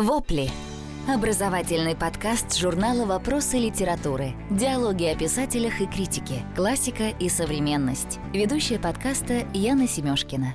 Вопли. Образовательный подкаст журнала «Вопросы литературы». Диалоги о писателях и критике. Классика и современность. Ведущая подкаста Яна Семёшкина.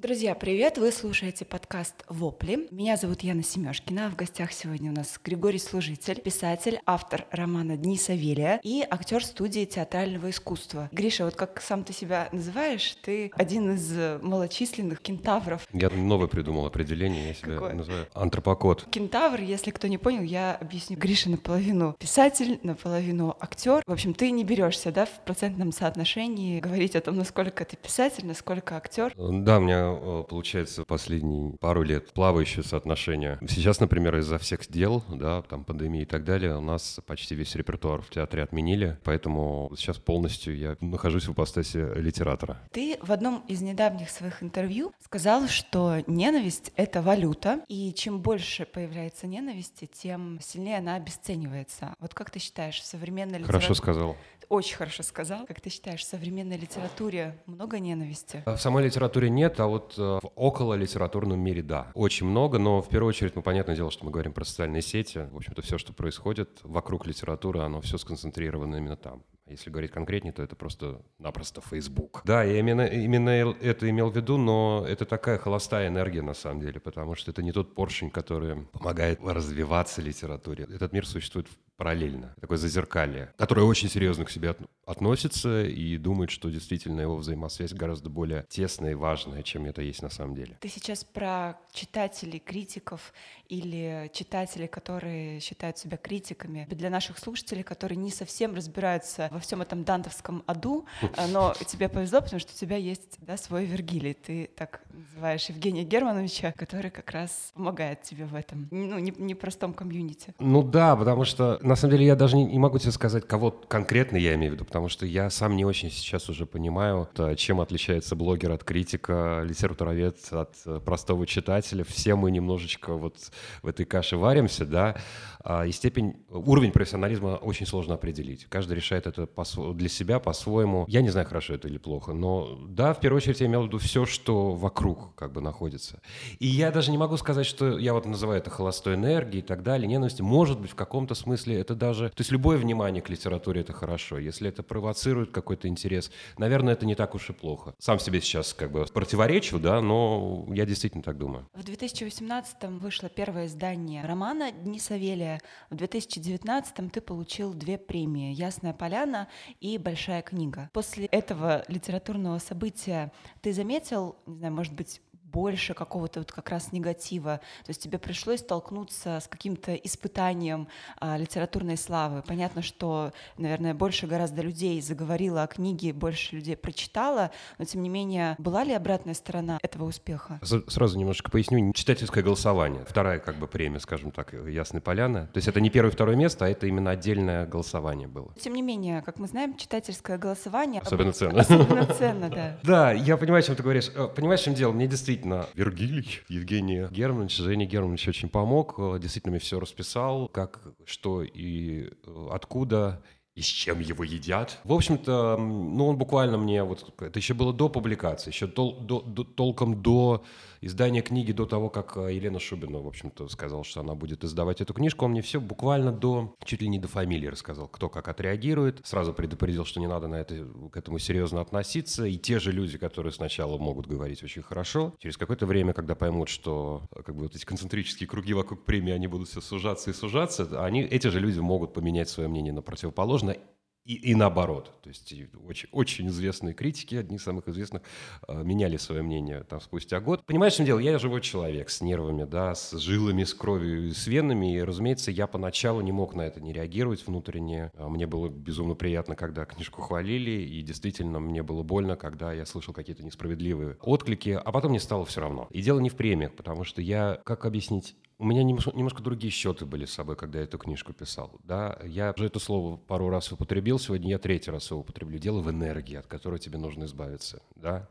Друзья, привет! Вы слушаете подкаст «Вопли». Меня зовут Яна Семёшкина. а В гостях сегодня у нас Григорий Служитель, писатель, автор романа «Дни Савелия» и актер студии театрального искусства. Гриша, вот как сам ты себя называешь, ты один из малочисленных кентавров. Я новое придумал определение, я себя Какое? называю антропокод. Кентавр, если кто не понял, я объясню. Гриша наполовину писатель, наполовину актер. В общем, ты не берешься, да, в процентном соотношении говорить о том, насколько ты писатель, насколько актер. Да, у меня э, получается последние пару лет плавающее соотношение. Сейчас, например, из-за всех дел, да, там пандемии и так далее, у нас почти весь репертуар в театре отменили, поэтому сейчас полностью я нахожусь в ипостаси литератора. Ты в одном из недавних своих интервью сказал, что ненависть — это валюта, и чем больше появляется ненависти, тем сильнее она обесценивается. Вот как ты считаешь, в современной Хорошо литературе... сказал. Очень хорошо сказал. Как ты считаешь, в современной литературе много ненависти? В самой литературе нет, а вот э, в около литературном мире да. Очень много, но в первую очередь, ну, понятное дело, что мы говорим про социальные сети. В общем-то, все, что происходит вокруг литературы, оно все сконцентрировано именно там. Если говорить конкретнее, то это просто-напросто Facebook. Да, я именно, именно это имел в виду, но это такая холостая энергия на самом деле, потому что это не тот поршень, который помогает развиваться литературе. Этот мир существует параллельно, такое зазеркалье, которое очень серьезно к себе от- относится и думает, что действительно его взаимосвязь гораздо более тесная и важная, чем это есть на самом деле. Ты сейчас про читателей, критиков или читателей, которые считают себя критиками. Для наших слушателей, которые не совсем разбираются во всем этом дантовском аду, а, но тебе повезло, потому что у тебя есть да, свой Вергилий. Ты так называешь Евгения Германовича, который как раз помогает тебе в этом, ну, не- непростом комьюнити. Ну да, потому что на самом деле я даже не, не могу тебе сказать, кого конкретно я имею в виду, потому что я сам не очень сейчас уже понимаю, то, чем отличается блогер от критика, литературовед от э, простого читателя. Все мы немножечко вот в этой каше варимся, да, а, и степень, уровень профессионализма очень сложно определить. Каждый решает это для себя по-своему. Я не знаю, хорошо это или плохо, но да, в первую очередь я имел в виду все, что вокруг как бы находится. И я даже не могу сказать, что я вот называю это холостой энергией и так далее, ненависть. Может быть, в каком-то смысле это даже... То есть любое внимание к литературе — это хорошо. Если это провоцирует какой-то интерес, наверное, это не так уж и плохо. Сам себе сейчас как бы противоречу, да, но я действительно так думаю. В 2018-м вышло первое издание романа «Дни Савелия». В 2019-м ты получил две премии «Ясная поляна» и «Большая книга». После этого литературного события ты заметил, не знаю, может быть, больше какого-то вот как раз негатива. То есть тебе пришлось столкнуться с каким-то испытанием а, литературной славы. Понятно, что, наверное, больше гораздо людей заговорило о книге, больше людей прочитало, но тем не менее, была ли обратная сторона этого успеха? С- Сразу немножко поясню. Читательское голосование. Вторая как бы премия, скажем так, «Ясная поляна». То есть это не первое и второе место, а это именно отдельное голосование было. Тем не менее, как мы знаем, читательское голосование... Особенно ценно. Особенно ценно, да. Да, я понимаю, о чем ты говоришь. Э, Понимаешь, в чем дело? Мне действительно Вергилий, Евгений Германович, Женя Германович очень помог. Э, Действительно мне все расписал, как, что и э, откуда и с чем его едят. В общем-то, ну, он буквально мне, вот это еще было до публикации, еще тол- до- до- толком до издания книги, до того, как э, Елена Шубина, в общем-то, сказала, что она будет издавать эту книжку, он мне все буквально до, чуть ли не до фамилии рассказал, кто как отреагирует, сразу предупредил, что не надо на это, к этому серьезно относиться, и те же люди, которые сначала могут говорить очень хорошо, через какое-то время, когда поймут, что э, как бы вот эти концентрические круги вокруг премии, они будут все сужаться и сужаться, они, эти же люди могут поменять свое мнение на противоположное, и, и наоборот. То есть очень, очень известные критики, одни из самых известных, э, меняли свое мнение там спустя год. Понимаешь, в чем дело? Я живой человек с нервами, да, с жилами, с кровью, с венами. И, разумеется, я поначалу не мог на это не реагировать внутренне. А Мне было безумно приятно, когда книжку хвалили, и действительно мне было больно, когда я слышал какие-то несправедливые отклики, а потом мне стало все равно. И дело не в премиях, потому что я, как объяснить, у меня немножко, другие счеты были с собой, когда я эту книжку писал. Да? Я уже это слово пару раз употребил, сегодня я третий раз его употреблю. Дело в энергии, от которой тебе нужно избавиться. Да?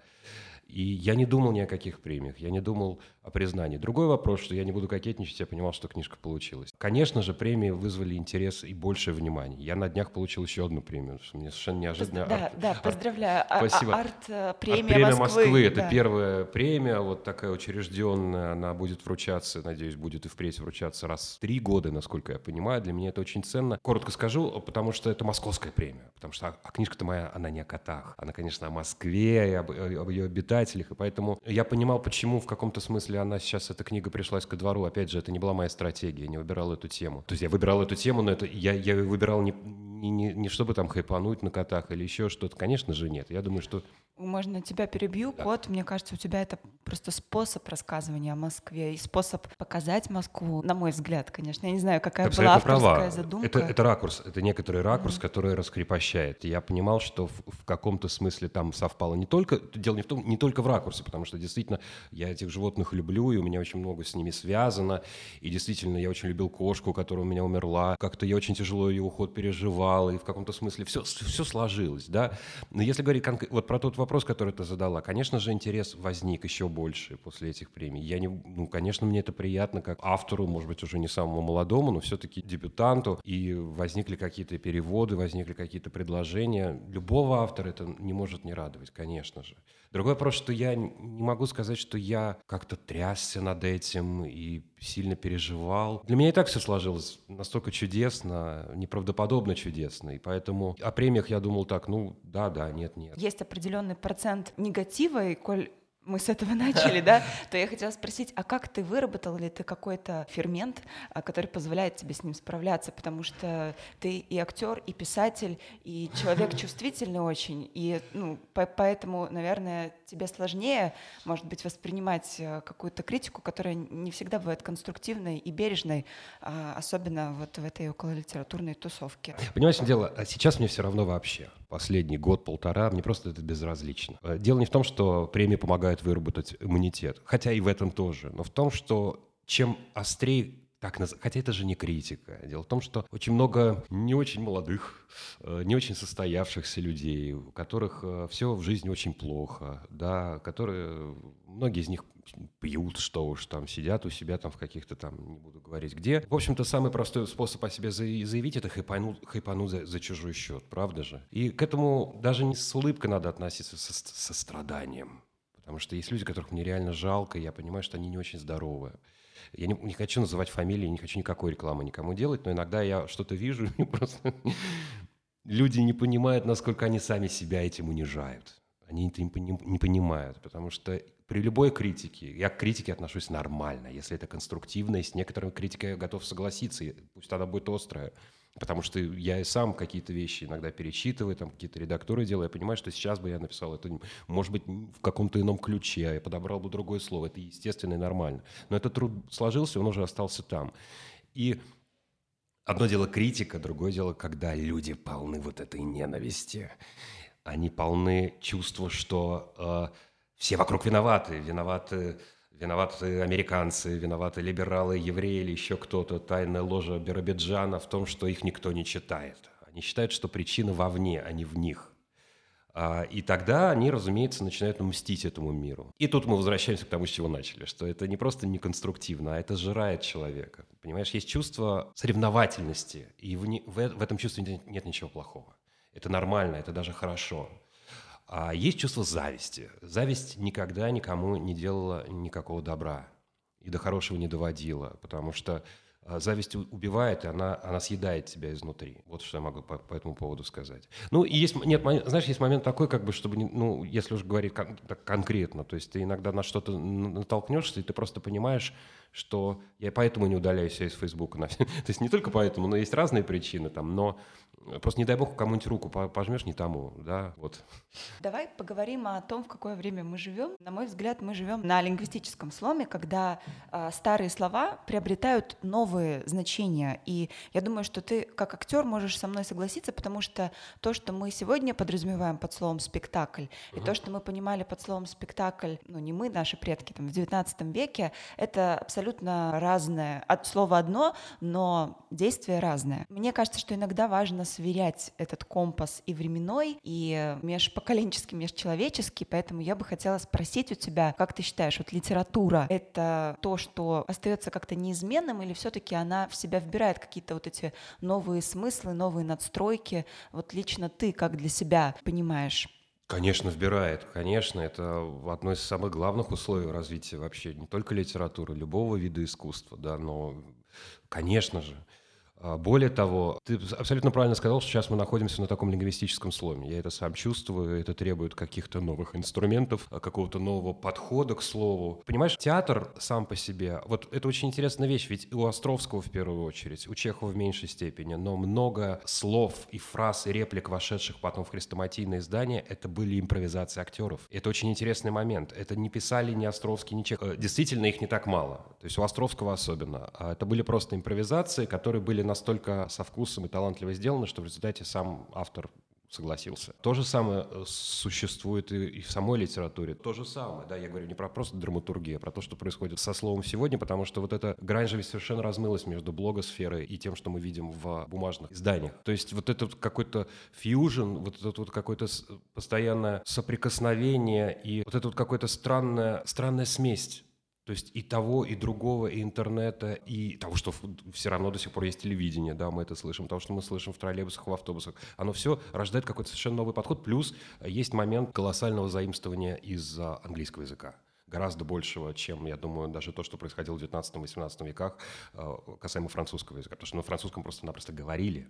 И я не думал ни о каких премиях, я не думал о признании. Другой вопрос, что я не буду кокетничать, я понимал, что книжка получилась. Конечно же, премии вызвали интерес и большее внимание. Я на днях получил еще одну премию, что мне совершенно неожиданно. Да, арт, да, поздравляю. А, а, Спасибо. Арт-премия арт премия Москвы. Москвы. Это да. первая премия, вот такая учрежденная, она будет вручаться, надеюсь, будет и впредь вручаться раз в три года, насколько я понимаю. Для меня это очень ценно. Коротко скажу, потому что это московская премия, потому что а, а книжка-то моя, она не о котах, она, конечно, о Москве и об, об ее обитателях, и поэтому я понимал, почему в каком-то смысле она сейчас, эта книга пришлась ко двору. Опять же, это не была моя стратегия, я не выбирал эту тему. То есть я выбирал эту тему, но это я, я выбирал не, не, не, не чтобы там хайпануть на котах или еще что-то. Конечно же, нет. Я думаю, что можно тебя перебью, да. кот. Мне кажется, у тебя это просто способ рассказывания о Москве и способ показать Москву, на мой взгляд, конечно. Я не знаю, какая Ты была авторская права. задумка. Это, это ракурс, это некоторый ракурс, mm-hmm. который раскрепощает. Я понимал, что в, в каком-то смысле там совпало не только, дело не в том, не только в ракурсе, потому что действительно я этих животных люблю, и у меня очень много с ними связано, и действительно я очень любил кошку, которая у меня умерла, как-то я очень тяжело ее уход переживал, и в каком-то смысле все, все сложилось, да. Но если говорить конк- вот про тот вопрос, вопрос, который ты задала, конечно же, интерес возник еще больше после этих премий. Я не, ну, конечно, мне это приятно как автору, может быть, уже не самому молодому, но все-таки дебютанту. И возникли какие-то переводы, возникли какие-то предложения. Любого автора это не может не радовать, конечно же. Другой вопрос, что я не могу сказать, что я как-то трясся над этим и сильно переживал. Для меня и так все сложилось настолько чудесно, неправдоподобно чудесно. И поэтому о премиях я думал так, ну да, да, нет, нет. Есть определенный процент негатива, и коль мы с этого начали, да, то я хотела спросить, а как ты выработал ли ты какой-то фермент, а, который позволяет тебе с ним справляться, потому что ты и актер, и писатель, и человек чувствительный очень, и ну, по поэтому, наверное, тебе сложнее, может быть, воспринимать э, какую-то критику, которая не всегда бывает конструктивной и бережной, а, особенно вот в этой окололитературной тусовке. Понимаешь, дело, а сейчас мне все равно вообще. Последний год-полтора мне просто это безразлично. Э, дело не в том, что премии помогают выработать иммунитет, хотя и в этом тоже, но в том, что чем острее так наз... Хотя это же не критика. Дело в том, что очень много не очень молодых, э, не очень состоявшихся людей, у которых э, все в жизни очень плохо, да, которые, многие из них пьют, что уж там, сидят у себя там в каких-то там, не буду говорить где. В общем-то, самый простой способ о себе заявить – это хайпануть, хайпануть за, за чужой счет, правда же? И к этому даже не с улыбкой надо относиться, со, со страданием. Потому что есть люди, которых мне реально жалко, и я понимаю, что они не очень здоровые. Я не, не хочу называть фамилии, не хочу никакой рекламы никому делать, но иногда я что-то вижу, и просто люди не понимают, насколько они сами себя этим унижают. Они это не понимают, потому что при любой критике, я к критике отношусь нормально, если это конструктивно, и с некоторой критикой я готов согласиться, пусть она будет острая. Потому что я и сам какие-то вещи иногда перечитываю, там какие-то редактуры делаю, я понимаю, что сейчас бы я написал это, может быть, в каком-то ином ключе, а я подобрал бы другое слово. Это естественно и нормально. Но этот труд сложился, он уже остался там. И одно дело критика, другое дело, когда люди полны вот этой ненависти. Они полны чувства, что э, все вокруг виноваты, виноваты Виноваты американцы, виноваты либералы, евреи или еще кто-то, тайная ложа Биробиджана в том, что их никто не читает. Они считают, что причина вовне, а не в них. А, и тогда они, разумеется, начинают мстить этому миру. И тут мы возвращаемся к тому, с чего начали, что это не просто неконструктивно, а это сжирает человека. Понимаешь, есть чувство соревновательности, и в, не, в, в этом чувстве нет, нет ничего плохого. Это нормально, это даже хорошо. А есть чувство зависти. Зависть никогда никому не делала никакого добра и до хорошего не доводила, потому что зависть убивает, и она, она съедает тебя изнутри. Вот что я могу по, по этому поводу сказать. Ну, и есть, нет, знаешь, есть момент такой, как бы, чтобы, ну, если уж говорить кон- так конкретно, то есть ты иногда на что-то натолкнешься, и ты просто понимаешь, что я поэтому не удаляюсь из Фейсбука. то есть не только поэтому, но есть разные причины там, но Просто не дай бог кому-нибудь руку пожмешь не тому, да, вот. Давай поговорим о том, в какое время мы живем. На мой взгляд, мы живем на лингвистическом сломе, когда э, старые слова приобретают новые новые значения. И я думаю, что ты как актер можешь со мной согласиться, потому что то, что мы сегодня подразумеваем под словом спектакль, uh-huh. и то, что мы понимали под словом спектакль, ну не мы, наши предки там в XIX веке, это абсолютно разное. От слова одно, но действие разное. Мне кажется, что иногда важно сверять этот компас и временной, и межпоколенческий, межчеловеческий, поэтому я бы хотела спросить у тебя, как ты считаешь, вот литература — это то, что остается как-то неизменным, или все-таки она в себя вбирает какие-то вот эти новые смыслы, новые надстройки? Вот лично ты как для себя понимаешь? Конечно, вбирает. Конечно, это одно из самых главных условий развития вообще не только литературы, любого вида искусства, да, но, конечно же, более того, ты абсолютно правильно сказал, что сейчас мы находимся на таком лингвистическом сломе. Я это сам чувствую, это требует каких-то новых инструментов, а, какого-то нового подхода к слову. Понимаешь, театр сам по себе, вот это очень интересная вещь, ведь у Островского в первую очередь, у Чехова в меньшей степени, но много слов и фраз и реплик, вошедших потом в хрестоматийное издание, это были импровизации актеров. Это очень интересный момент. Это не писали ни Островский, ни Чехов. Э, действительно, их не так мало. То есть у Островского особенно. А это были просто импровизации, которые были настолько со вкусом и талантливо сделано, что в результате сам автор согласился. То же самое э, существует и, в самой литературе. То же самое, да, я говорю не про просто драматургию, а про то, что происходит со словом сегодня, потому что вот эта грань же совершенно размылась между блогосферой и тем, что мы видим в бумажных изданиях. То есть вот этот какой-то фьюжн, вот это вот какое-то постоянное соприкосновение и вот это вот какое-то странная, странная смесь то есть и того, и другого, и интернета, и того, что все равно до сих пор есть телевидение, да, мы это слышим, того, что мы слышим в троллейбусах, в автобусах, оно все рождает какой-то совершенно новый подход. Плюс есть момент колоссального заимствования из английского языка гораздо большего, чем, я думаю, даже то, что происходило в 19-18 веках э, касаемо французского языка. Потому что на французском просто-напросто говорили.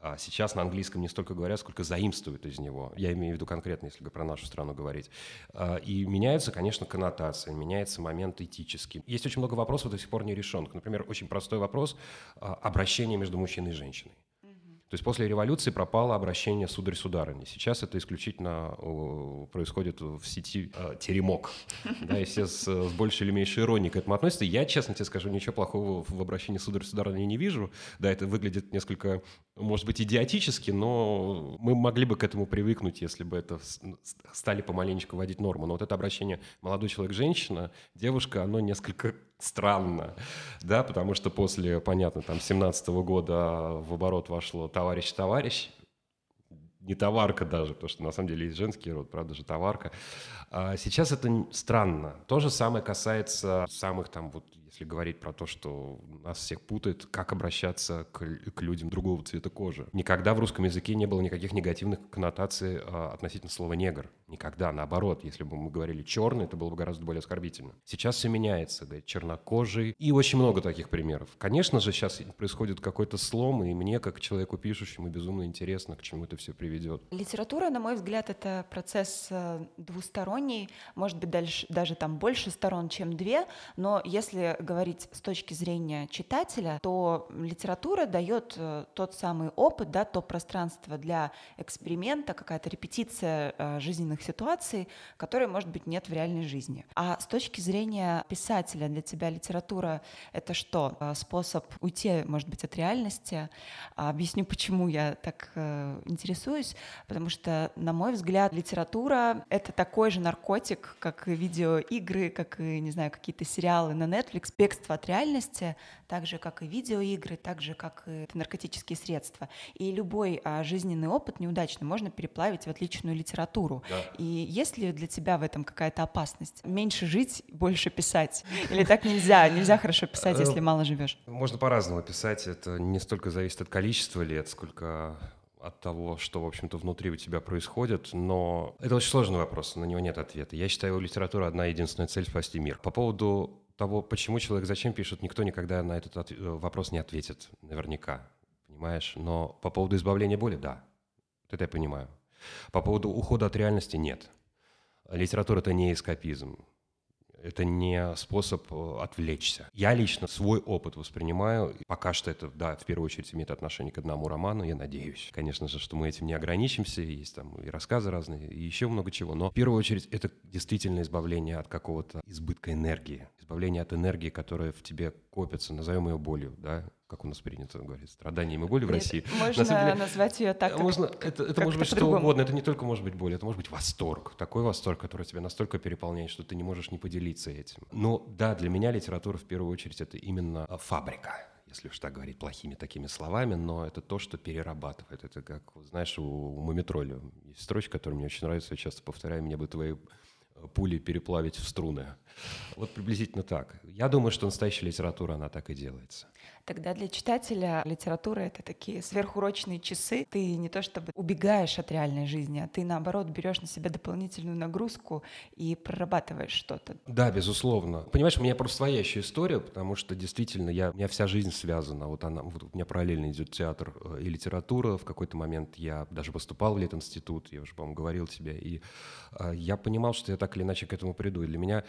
А сейчас на английском не столько говорят, сколько заимствуют из него. Я имею в виду конкретно, если про нашу страну говорить. А, и меняются, конечно, коннотации, меняется момент этический. Есть очень много вопросов до сих пор не решенных. Например, очень простой вопрос а, обращения между мужчиной и женщиной. То есть после революции пропало обращение сударь-сударыни. Сейчас это исключительно происходит в сети э, теремок. Да, и все с, с большей или меньшей иронией к этому относятся. Я, честно тебе скажу, ничего плохого в обращении сударь-сударыни не вижу. Да, это выглядит несколько, может быть, идиотически, но мы могли бы к этому привыкнуть, если бы это стали помаленечку вводить норму. Но вот это обращение молодой человек-женщина, девушка, оно несколько странно, да, потому что после, понятно, там, 17 года в оборот вошло «товарищ-товарищ», не товарка даже, потому что на самом деле есть женский род, правда же товарка. А сейчас это странно. То же самое касается самых там вот если говорить про то, что нас всех путает, как обращаться к, к людям другого цвета кожи. Никогда в русском языке не было никаких негативных коннотаций а, относительно слова «негр». Никогда, наоборот. Если бы мы говорили «черный», это было бы гораздо более оскорбительно. Сейчас все меняется, говорит, чернокожий. И очень много таких примеров. Конечно же, сейчас происходит какой-то слом, и мне, как человеку пишущему, безумно интересно, к чему это все приведет. Литература, на мой взгляд, это процесс э, двусторонний, может быть, дальше, даже там больше сторон, чем две, но если говорить с точки зрения читателя, то литература дает э, тот самый опыт, да, то пространство для эксперимента, какая-то репетиция э, жизненных ситуаций, которой, может быть, нет в реальной жизни. А с точки зрения писателя для тебя литература — это что? Э, способ уйти, может быть, от реальности? А, объясню, почему я так интересуюсь. Потому что, на мой взгляд, литература — это такой же наркотик, как и видеоигры, как и, не знаю, какие-то сериалы на Netflix, бегства от реальности, так же, как и видеоигры, так же, как и наркотические средства. И любой а, жизненный опыт неудачный можно переплавить в отличную литературу. Да. И есть ли для тебя в этом какая-то опасность? Меньше жить, больше писать? Или так нельзя? Нельзя хорошо писать, если мало живешь? Можно по-разному писать. Это не столько зависит от количества лет, сколько от того, что, в общем-то, внутри у тебя происходит, но это очень сложный вопрос, на него нет ответа. Я считаю, у литературы одна единственная цель — спасти мир. По поводу того, почему человек зачем пишет, никто никогда на этот э, вопрос не ответит наверняка, понимаешь? Но по поводу избавления боли, да, это я понимаю. По поводу ухода от реальности, нет. Литература — это не эскапизм. Это не способ э, отвлечься. Я лично свой опыт воспринимаю. Пока что это, да, в первую очередь имеет отношение к одному роману, я надеюсь. Конечно же, что мы этим не ограничимся. Есть там и рассказы разные, и еще много чего. Но в первую очередь это действительно избавление от какого-то избытка энергии. Избавление от энергии, которая в тебе копится, назовем ее болью, да, как у нас принято говорить, страданием и болью в России. Можно деле, назвать ее так. Можно, как, это, это как может быть что угодно. Это не только может быть боль, это может быть восторг. Такой восторг, который тебя настолько переполняет, что ты не можешь не поделиться этим. Но да, для меня литература в первую очередь это именно а, фабрика если уж так говорить плохими такими словами, но это то, что перерабатывает. Это как, знаешь, у, у Мумитроли есть строчка, которая мне очень нравится, я часто повторяю, мне бы твои э, пули переплавить в струны. Вот приблизительно так. Я думаю, что настоящая литература, она так и делается. Тогда для читателя литература — это такие сверхурочные часы. Ты не то чтобы убегаешь от реальной жизни, а ты, наоборот, берешь на себя дополнительную нагрузку и прорабатываешь что-то. Да, безусловно. Понимаешь, у меня просто своя еще история, потому что действительно я, у меня вся жизнь связана. Вот, она, вот у меня параллельно идет театр э, и литература. В какой-то момент я даже поступал в Лет-институт, я уже, по-моему, говорил тебе. И э, я понимал, что я так или иначе к этому приду. И для меня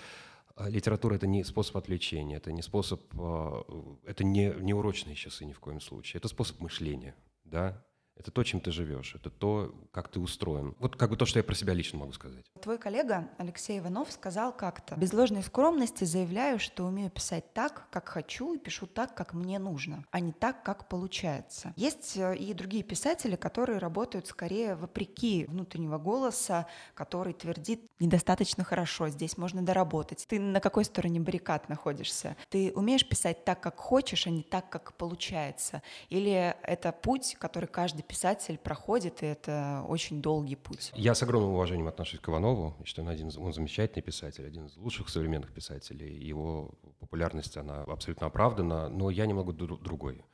литература это не способ отвлечения, это не способ, а, это не, не урочные часы ни в коем случае, это способ мышления, да, это то, чем ты живешь, это то, как ты устроен. Вот как бы то, что я про себя лично могу сказать. Твой коллега Алексей Иванов сказал как-то, без ложной скромности заявляю, что умею писать так, как хочу, и пишу так, как мне нужно, а не так, как получается. Есть э, и другие писатели, которые работают скорее вопреки внутреннего голоса, который твердит недостаточно хорошо, здесь можно доработать. Ты на какой стороне баррикад находишься? Ты умеешь писать так, как хочешь, а не так, как получается? Или это путь, который каждый писатель проходит, и это очень долгий путь. Я с огромным уважением отношусь к Иванову. Я считаю, он, один, он замечательный писатель, один из лучших современных писателей. Его популярность, она абсолютно оправдана, но я немного другой.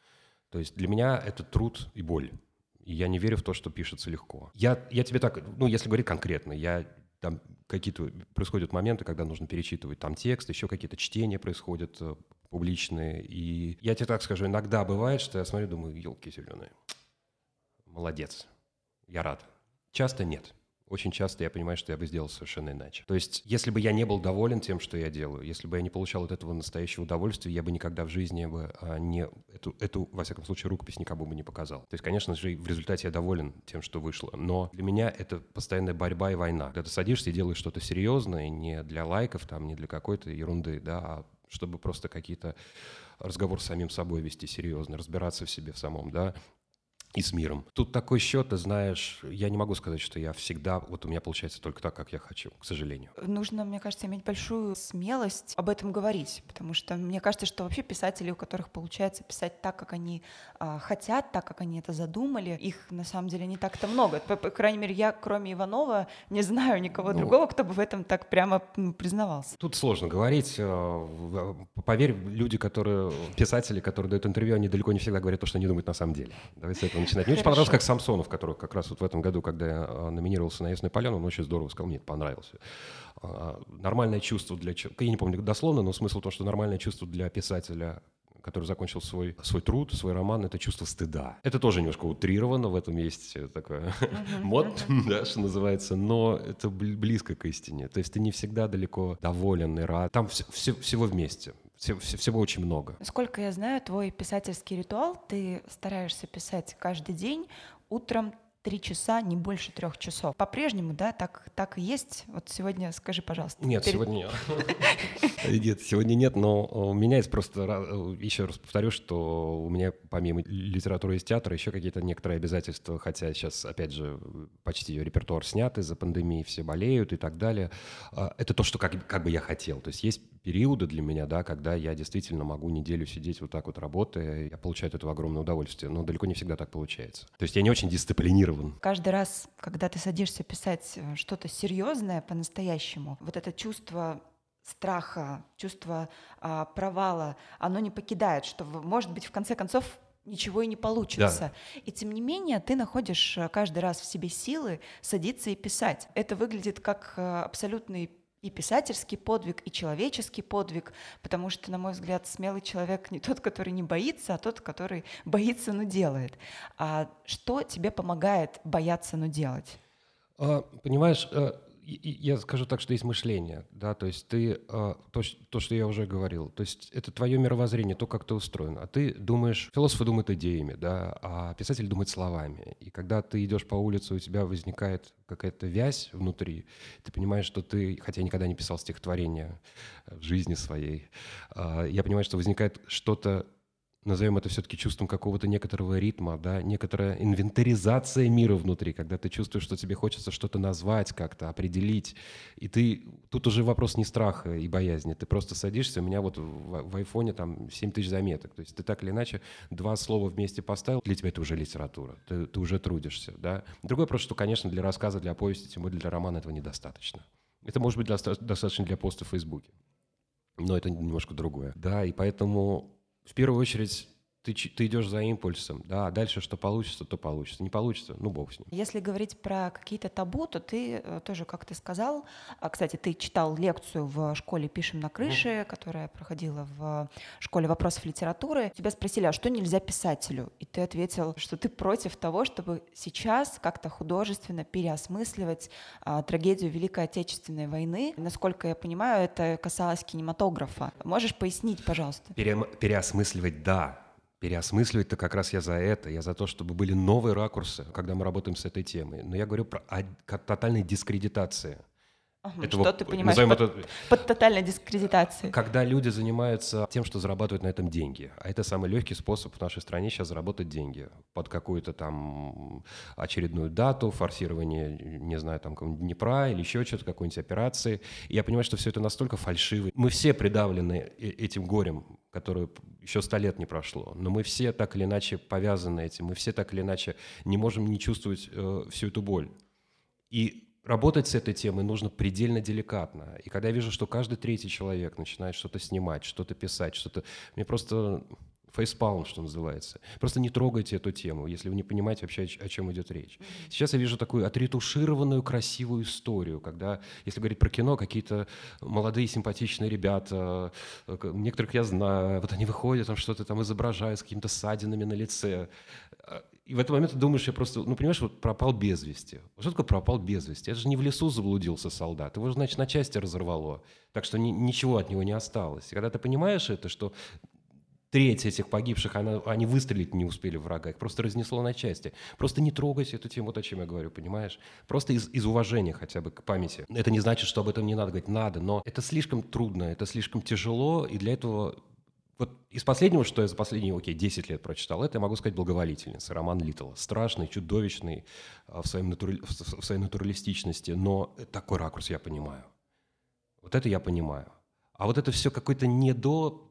То есть для меня это труд и боль. И я не верю в то, что пишется легко. Я, я тебе так, ну, если говорить конкретно, я там какие-то происходят моменты, когда нужно перечитывать там текст, еще какие-то чтения происходят э, публичные. И я тебе так скажу, иногда бывает, что я смотрю, думаю, елки зеленые молодец, я рад. Часто нет. Очень часто я понимаю, что я бы сделал совершенно иначе. То есть, если бы я не был доволен тем, что я делаю, если бы я не получал от этого настоящего удовольствия, я бы никогда в жизни бы а, не эту, эту, во всяком случае, рукопись никому бы не показал. То есть, конечно же, в результате я доволен тем, что вышло. Но для меня это постоянная борьба и война. Когда ты садишься и делаешь что-то серьезное, не для лайков, там, не для какой-то ерунды, да, а чтобы просто какие-то разговор с самим собой вести серьезно, разбираться в себе в самом, да, и с миром. Тут такой счет, ты знаешь, я не могу сказать, что я всегда, вот у меня получается только так, как я хочу, к сожалению. Нужно, мне кажется, иметь большую смелость об этом говорить, потому что мне кажется, что вообще писатели, у которых получается писать так, как они а, хотят, так, как они это задумали, их на самом деле не так-то много. По, по крайней мере, я, кроме Иванова, не знаю никого ну, другого, кто бы в этом так прямо признавался. Тут сложно говорить. Э, поверь, люди, которые, писатели, которые дают интервью, они далеко не всегда говорят то, что они думают на самом деле. Давайте с этого начинать. Мне очень понравилось, как Самсонов, который как раз вот в этом году, когда я а, номинировался на «Ясную поляну», он очень здорово сказал, мне это понравилось. А, нормальное чувство для... Я не помню дословно, но смысл в том, что нормальное чувство для писателя который закончил свой, свой труд, свой роман, это чувство стыда. Это тоже немножко утрировано, в этом есть такой мод, да, что называется, но это близко к истине. То есть ты не всегда далеко доволен и рад. Там все, все, всего вместе всего очень много. Сколько я знаю, твой писательский ритуал, ты стараешься писать каждый день утром три часа, не больше трех часов. По-прежнему, да, так, так и есть? Вот сегодня скажи, пожалуйста. Нет, перед... сегодня нет. Нет, сегодня нет, но у меня есть просто, еще раз повторю, что у меня помимо литературы из театра еще какие-то некоторые обязательства, хотя сейчас, опять же, почти репертуар снят из-за пандемии, все болеют и так далее. А, это то, что как, как бы я хотел. То есть есть периоды для меня, да, когда я действительно могу неделю сидеть вот так вот работая, я получаю от этого огромное удовольствие, но далеко не всегда так получается. То есть я не очень дисциплинирован. Каждый раз, когда ты садишься писать э, что-то серьезное по-настоящему, вот это чувство страха, чувство а, провала, оно не покидает, что, может быть, в конце концов ничего и не получится. Да. И тем не менее ты находишь э, каждый раз в себе силы садиться и писать. Это выглядит как э, абсолютный и писательский подвиг, и человеческий подвиг, потому что, на мой взгляд, смелый человек не тот, который не боится, а тот, который боится, но делает. А что тебе помогает бояться, но делать? А, понимаешь, э, я скажу так, что есть мышление, да, то есть ты, а, то, то, что я уже говорил, то есть это твое мировоззрение, то, как ты устроен, а ты думаешь, философы думают идеями, да, а писатель думает словами, и когда ты идешь по улице, у тебя возникает какая-то вязь внутри, ты понимаешь, что ты, хотя я никогда не писал стихотворения в жизни своей, а, я понимаю, что возникает что-то назовем это все-таки чувством какого-то некоторого ритма, да, некоторая инвентаризация мира внутри, когда ты чувствуешь, что тебе хочется что-то назвать как-то, определить, и ты, тут уже вопрос не страха и боязни, ты просто садишься, у меня вот в, в айфоне там 7 тысяч заметок, то есть ты так или иначе два слова вместе поставил, для тебя это уже литература, ты, ты уже трудишься, да. Другой вопрос, что, конечно, для рассказа, для повести, тем более для романа этого недостаточно. Это может быть достаточно для поста в Фейсбуке, но это немножко другое, да, и поэтому в первую очередь ты, ты идешь за импульсом, да, а дальше что получится, то получится. Не получится, ну бог с ним. Если говорить про какие-то табу, то ты э, тоже, как ты сказал, а, кстати, ты читал лекцию в школе «Пишем на крыше», mm. которая проходила в школе вопросов литературы. Тебя спросили, а что нельзя писателю? И ты ответил, что ты против того, чтобы сейчас как-то художественно переосмысливать а, трагедию Великой Отечественной войны. Насколько я понимаю, это касалось кинематографа. Можешь пояснить, пожалуйста? Пере переосмысливать, да переосмысливать-то как раз я за это, я за то, чтобы были новые ракурсы, когда мы работаем с этой темой. Но я говорю про тотальной дискредитации. Этого, что ты понимаешь под, это, под тотальной дискредитацией? Когда люди занимаются тем, что зарабатывают на этом деньги. А это самый легкий способ в нашей стране сейчас заработать деньги. Под какую-то там очередную дату, форсирование, не знаю, там Днепра или еще что-то, какой-нибудь операции. И я понимаю, что все это настолько фальшиво. Мы все придавлены э, этим горем, которое еще сто лет не прошло. Но мы все так или иначе повязаны этим. Мы все так или иначе не можем не чувствовать э, всю эту боль. И работать с этой темой нужно предельно деликатно. И когда я вижу, что каждый третий человек начинает что-то снимать, что-то писать, что-то... Мне просто facepalm, что называется. Просто не трогайте эту тему, если вы не понимаете вообще, о чем идет речь. Сейчас я вижу такую отретушированную красивую историю, когда, если говорить про кино, какие-то молодые симпатичные ребята, э, некоторых я знаю, вот они выходят, там что-то там изображают с какими-то ссадинами на лице. И в этот момент ты думаешь, я просто, ну, понимаешь, вот пропал без вести. Что такое пропал без вести? Это же не в лесу заблудился солдат. Его, значит, на части разорвало. Так что ни, ничего от него не осталось. И когда ты понимаешь это, что треть этих погибших, она, они выстрелить не успели врага, их просто разнесло на части. Просто не трогайте эту тему, вот о чем я говорю, понимаешь? Просто из, из уважения хотя бы к памяти. Это не значит, что об этом не надо говорить, надо, но это слишком трудно, это слишком тяжело, и для этого вот из последнего, что я за последние, окей, 10 лет прочитал, это я могу сказать «Благоволительница», роман Литтла. Страшный, чудовищный а, в, своем натур... в своей натуралистичности, но такой ракурс я понимаю. Вот это я понимаю. А вот это все какой-то не до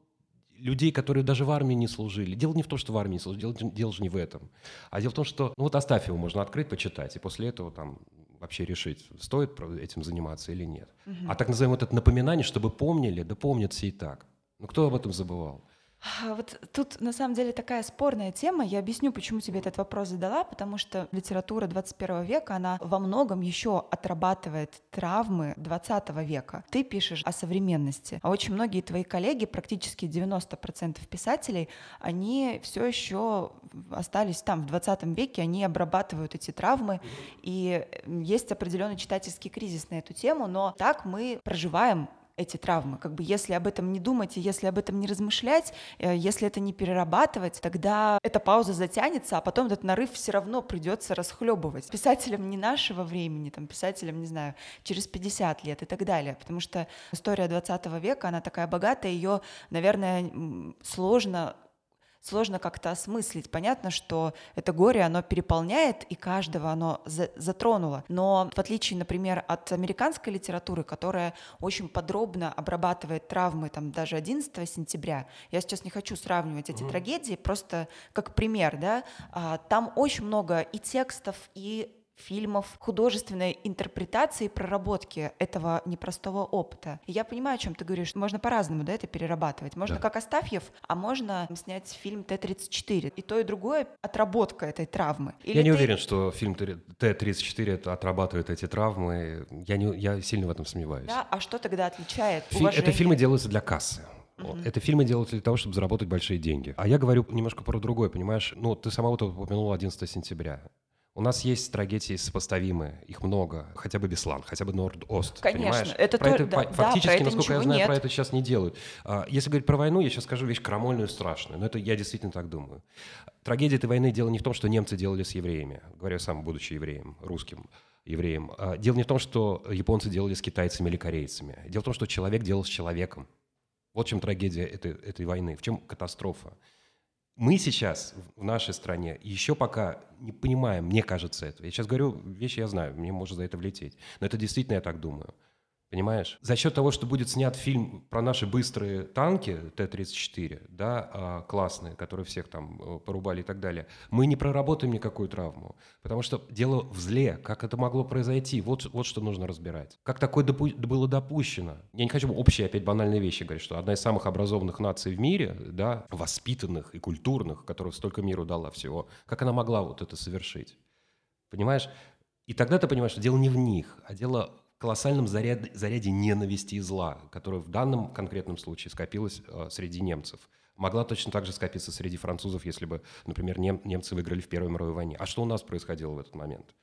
людей, которые даже в армии не служили. Дело не в том, что в армии не служили, дело, дело же не в этом. А дело в том, что, ну вот оставь его, можно открыть, почитать, и после этого там вообще решить, стоит этим заниматься или нет. Угу. А так называемое вот это напоминание, чтобы помнили, да помнят все и так. Ну кто об этом забывал? А, вот тут на самом деле такая спорная тема. Я объясню, почему тебе этот вопрос задала, потому что литература 21 века, она во многом еще отрабатывает травмы 20 века. Ты пишешь о современности, а очень многие твои коллеги, практически 90% писателей, они все еще остались там, в 20 веке, они обрабатывают эти травмы, и есть определенный читательский кризис на эту тему, но так мы проживаем эти травмы. Как бы если об этом не думать и если об этом не размышлять, э, если это не перерабатывать, тогда эта пауза затянется, а потом этот нарыв все равно придется расхлебывать. Писателям не нашего времени, там, писателям, не знаю, через 50 лет и так далее. Потому что история 20 века, она такая богатая, ее, наверное, сложно сложно как-то осмыслить. Понятно, что это горе, оно переполняет, и каждого оно за затронуло. Но в отличие, например, от американской литературы, которая очень подробно обрабатывает травмы там даже 11 сентября, я сейчас не хочу сравнивать эти mm-hmm. трагедии, просто как пример, да, а, там очень много и текстов, и фильмов, художественной интерпретации и проработки этого непростого опыта. И я понимаю, о чем ты говоришь. Можно по-разному да, это перерабатывать. Можно да. как Астафьев, а можно снять фильм Т-34. И то, и другое — отработка этой травмы. Или я не ты... уверен, что фильм Т-34 это отрабатывает эти травмы. Я, не, я сильно в этом сомневаюсь. Да, а что тогда отличает Фи- Это фильмы делаются для кассы. Uh-huh. Это фильмы делаются для того, чтобы заработать большие деньги. А я говорю немножко про другое, понимаешь? Ну, ты сама вот упомянула 11 сентября. У нас есть трагедии сопоставимые, их много, хотя бы Беслан, хотя бы Норд-Ост. Понимаешь? это про то- это, да, по- да, фактически, про это насколько я знаю, нет. про это сейчас не делают. А, Если говорить про войну, я сейчас скажу вещь крамольную и страшную, но это я действительно так думаю. Трагедия этой войны дело не в том, что немцы делали с евреями, говорю сам, будучи евреем, русским евреем. А, Дело не в том, что японцы делали с китайцами или корейцами. Дело в том, что человек делал с человеком. Вот в чем трагедия этой, этой войны, в чем катастрофа. Мы сейчас в- нашей стране еще пока не понимаем, мне кажется, этого. Я сейчас говорю вещи, я знаю, мне может за это влететь. Но это действительно я так думаю. Понимаешь? За счет того, что будет снят фильм про наши быстрые танки Т-34, да, а, классные, которые всех там э, порубали и так далее, мы не проработаем никакую травму. Потому что дело в зле. Как это могло произойти? Вот, вот что нужно разбирать. Как такое допу- было допущено? Я не хочу общие опять банальные вещи говорить, что одна из самых образованных наций в мире, да, воспитанных и культурных, которая столько миру дала всего, как она могла вот это совершить? Понимаешь? И тогда ты понимаешь, что дело не в них, а дело колоссальном заряде, заряде ненависти и зла, которое в данном конкретном случае скопилось э, среди немцев. Могла точно так же скопиться среди французов, если бы, например, нем- немцы выиграли в Первой мировой войне. А что у нас происходило в этот момент?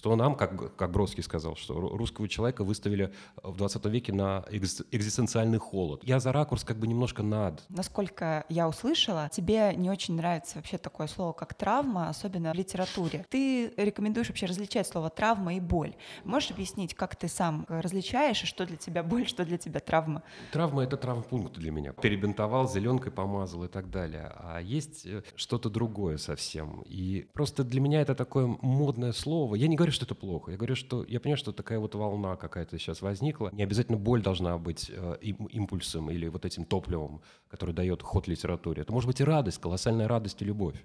Что нам, как, как Бродский сказал, что ру- русского человека выставили в 20 веке на экзис- экзистенциальный холод. Я за ракурс как бы немножко над. Насколько я услышала, тебе не очень нравится вообще такое слово, как травма, особенно в литературе. Ты рекомендуешь вообще различать слово травма и боль. Можешь объяснить, как ты сам э, различаешь, и что для тебя боль, что для тебя травма? Травма – это травмпункт для меня. Перебинтовал, зеленкой помазал и так далее. А есть э, что-то другое совсем. И просто для меня это такое модное слово. Я не говорю, что это плохо. Я говорю, что я понимаю, что такая вот волна какая-то сейчас возникла. Не обязательно боль должна быть э, им- импульсом или вот этим топливом, который дает ход литературе. Это может быть и радость, колоссальная радость и любовь.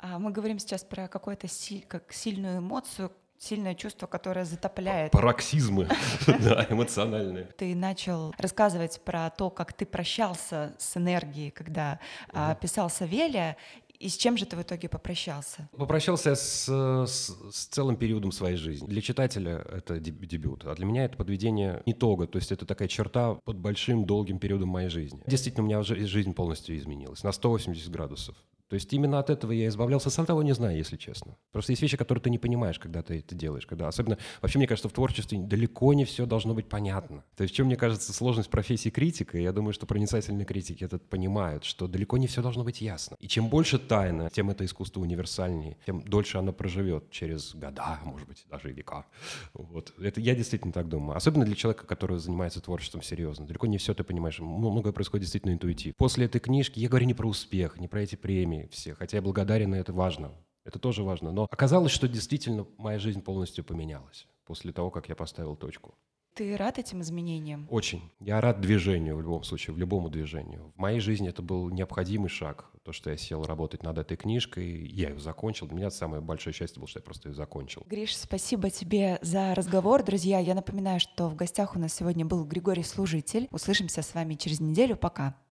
А мы говорим сейчас про какую-то си- как сильную эмоцию, сильное чувство, которое затопляет. Пароксизмы да, эмоциональные. Ты начал рассказывать про то, как ты прощался с энергией, когда а, писал Савелия, и с чем же ты в итоге попрощался? Попрощался с, с- с целым периодом своей жизни. Для читателя это деб- дебют, а для меня это подведение итога, то есть это такая черта под большим долгим периодом моей жизни. Действительно, у меня жи- жизнь полностью изменилась на 180 градусов. То есть именно от этого я избавлялся, сам того не знаю, если честно. Просто есть вещи, которые ты не понимаешь, когда ты это делаешь. Когда, особенно, вообще, мне кажется, в творчестве далеко не все должно быть понятно. То есть в чем, мне кажется, сложность профессии критика, и я думаю, что проницательные критики это понимают, что далеко не все должно быть ясно. И чем больше тайна, тем это искусство универсальнее, тем дольше оно проживет через года, может быть, даже и века. Вот. Это я действительно так думаю. Особенно для человека, который занимается творчеством серьезно. Далеко не все ты понимаешь. Многое происходит действительно интуитивно. После этой книжки я говорю не про успех, не про эти премии все, хотя я благодарен, и это важно. Это тоже важно. Но оказалось, что действительно моя жизнь полностью поменялась после того, как я поставил точку. Ты рад этим изменениям? Очень. Я рад движению в любом случае, в любому движению. В моей жизни это был необходимый шаг. То, что я сел работать над этой книжкой, я ее закончил. Для меня самое большое счастье было, что я просто ее закончил. Гриш, спасибо тебе за разговор. Друзья, я напоминаю, что в гостях у нас сегодня был Григорий Служитель. Услышимся с вами через неделю. Пока.